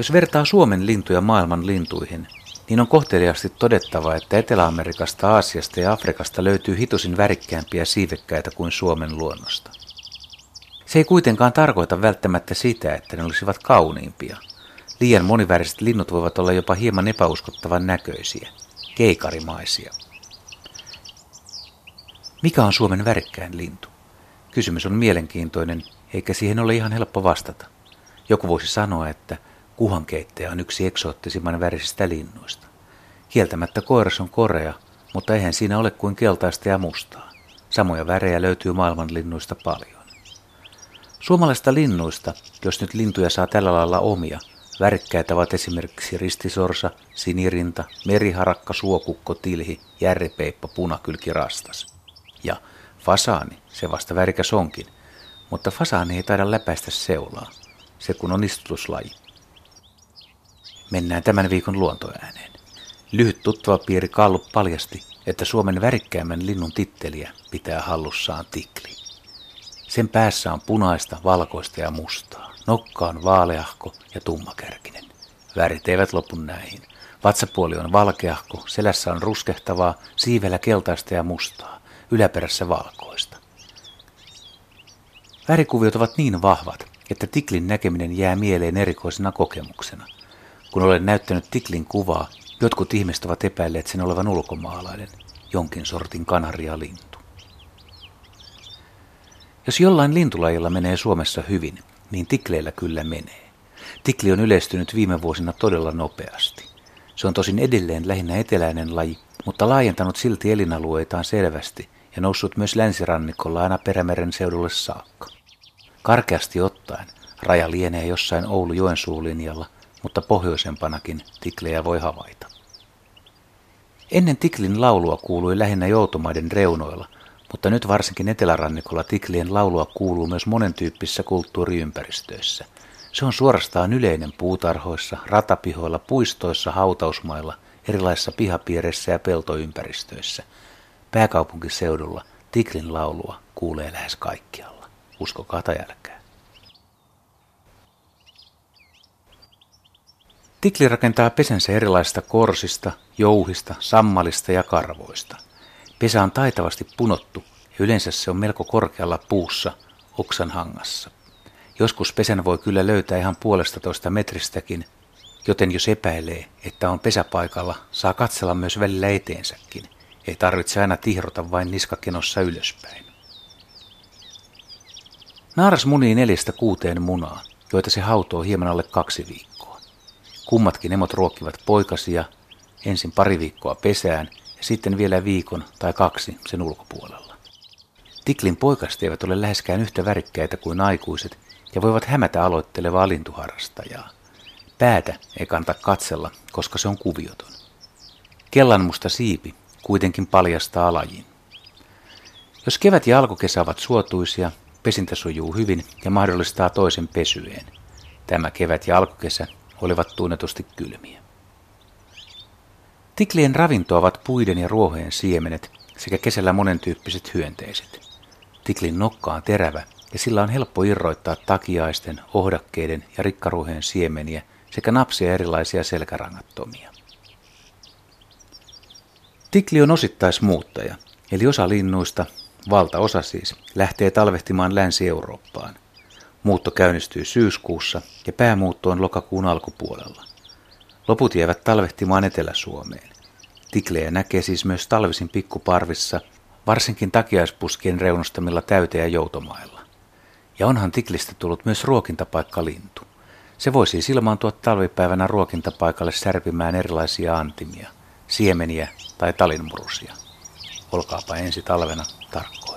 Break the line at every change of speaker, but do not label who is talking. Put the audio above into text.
Jos vertaa Suomen lintuja maailman lintuihin, niin on kohteliaasti todettava, että Etelä-Amerikasta, Aasiasta ja Afrikasta löytyy hitusin värikkäämpiä siivekkäitä kuin Suomen luonnosta. Se ei kuitenkaan tarkoita välttämättä sitä, että ne olisivat kauniimpia. Liian moniväriset linnut voivat olla jopa hieman epäuskottavan näköisiä, keikarimaisia. Mikä on Suomen värikkäin lintu? Kysymys on mielenkiintoinen, eikä siihen ole ihan helppo vastata. Joku voisi sanoa, että kuhankeittäjä on yksi eksoottisimman värisistä linnuista. Kieltämättä koiras on korea, mutta eihän siinä ole kuin keltaista ja mustaa. Samoja värejä löytyy maailman linnuista paljon. Suomalaista linnuista, jos nyt lintuja saa tällä lailla omia, värikkäitä ovat esimerkiksi ristisorsa, sinirinta, meriharakka, suokukko, tilhi, järripeippa, punakylki, rastas. Ja fasaani, se vasta värikäs onkin, mutta fasaani ei taida läpäistä seulaa, se kun on istutuslaji. Mennään tämän viikon luontoääneen. Lyhyt tuttava piiri Kallu paljasti, että Suomen värikkäimmän linnun titteliä pitää hallussaan tikli. Sen päässä on punaista, valkoista ja mustaa. Nokka on vaaleahko ja tummakärkinen. Värit eivät lopu näihin. Vatsapuoli on valkeahko, selässä on ruskehtavaa, siivellä keltaista ja mustaa, yläperässä valkoista. Värikuviot ovat niin vahvat, että tiklin näkeminen jää mieleen erikoisena kokemuksena. Kun olen näyttänyt tiklin kuvaa, jotkut ihmiset ovat epäilleet sen olevan ulkomaalainen, jonkin sortin kanarialintu. Jos jollain lintulajilla menee Suomessa hyvin, niin tikleillä kyllä menee. Tikli on yleistynyt viime vuosina todella nopeasti. Se on tosin edelleen lähinnä eteläinen laji, mutta laajentanut silti elinalueitaan selvästi ja noussut myös länsirannikolla aina Perämeren seudulle saakka. Karkeasti ottaen raja lienee jossain Oulu-Joensuu linjalla, mutta pohjoisempanakin tiklejä voi havaita. Ennen tiklin laulua kuului lähinnä joutomaiden reunoilla – mutta nyt varsinkin etelärannikolla tiklien laulua kuuluu myös monentyyppisissä kulttuuriympäristöissä. Se on suorastaan yleinen puutarhoissa, ratapihoilla, puistoissa, hautausmailla, erilaisissa pihapiireissä ja peltoympäristöissä. Pääkaupunkiseudulla tiklin laulua kuulee lähes kaikkialla. Uskokaa tai älkää. Tikli rakentaa pesensä erilaisista korsista, jouhista, sammalista ja karvoista – Pesä on taitavasti punottu ja yleensä se on melko korkealla puussa oksan hangassa. Joskus pesän voi kyllä löytää ihan puolesta toista metristäkin, joten jos epäilee, että on pesäpaikalla, saa katsella myös välillä eteensäkin. Ei tarvitse aina tihrota vain niskakenossa ylöspäin. Naaras munii neljästä kuuteen munaa, joita se hautoo hieman alle kaksi viikkoa. Kummatkin emot ruokkivat poikasia ensin pari viikkoa pesään ja sitten vielä viikon tai kaksi sen ulkopuolella. Tiklin poikaset eivät ole läheskään yhtä värikkäitä kuin aikuiset ja voivat hämätä aloittelevaa lintuharrastajaa. Päätä ei kannata katsella, koska se on kuvioton. Kellanmusta siipi kuitenkin paljastaa lajin. Jos kevät ja alkukesä ovat suotuisia, pesintä sujuu hyvin ja mahdollistaa toisen pesyeen. Tämä kevät ja alkukesä olivat tunnetusti kylmiä. Tiklien ravinto ovat puiden ja ruohojen siemenet sekä kesällä monentyyppiset hyönteiset. Tiklin nokka on terävä ja sillä on helppo irroittaa takiaisten, ohdakkeiden ja rikkaruohojen siemeniä sekä napsia erilaisia selkärangattomia. Tikli on osittaismuuttaja, eli osa linnuista, valtaosa siis, lähtee talvehtimaan Länsi-Eurooppaan. Muutto käynnistyy syyskuussa ja päämuutto on lokakuun alkupuolella. Loput jäävät talvehtimaan Etelä-Suomeen. Tiklejä näkee siis myös talvisin pikkuparvissa, varsinkin takiaispuskien reunustamilla täyte- ja joutomailla. Ja onhan tiklistä tullut myös ruokintapaikkalintu. Se voi siis ilmaantua talvipäivänä ruokintapaikalle särpimään erilaisia antimia, siemeniä tai talinmurusia. Olkaapa ensi talvena tarkko.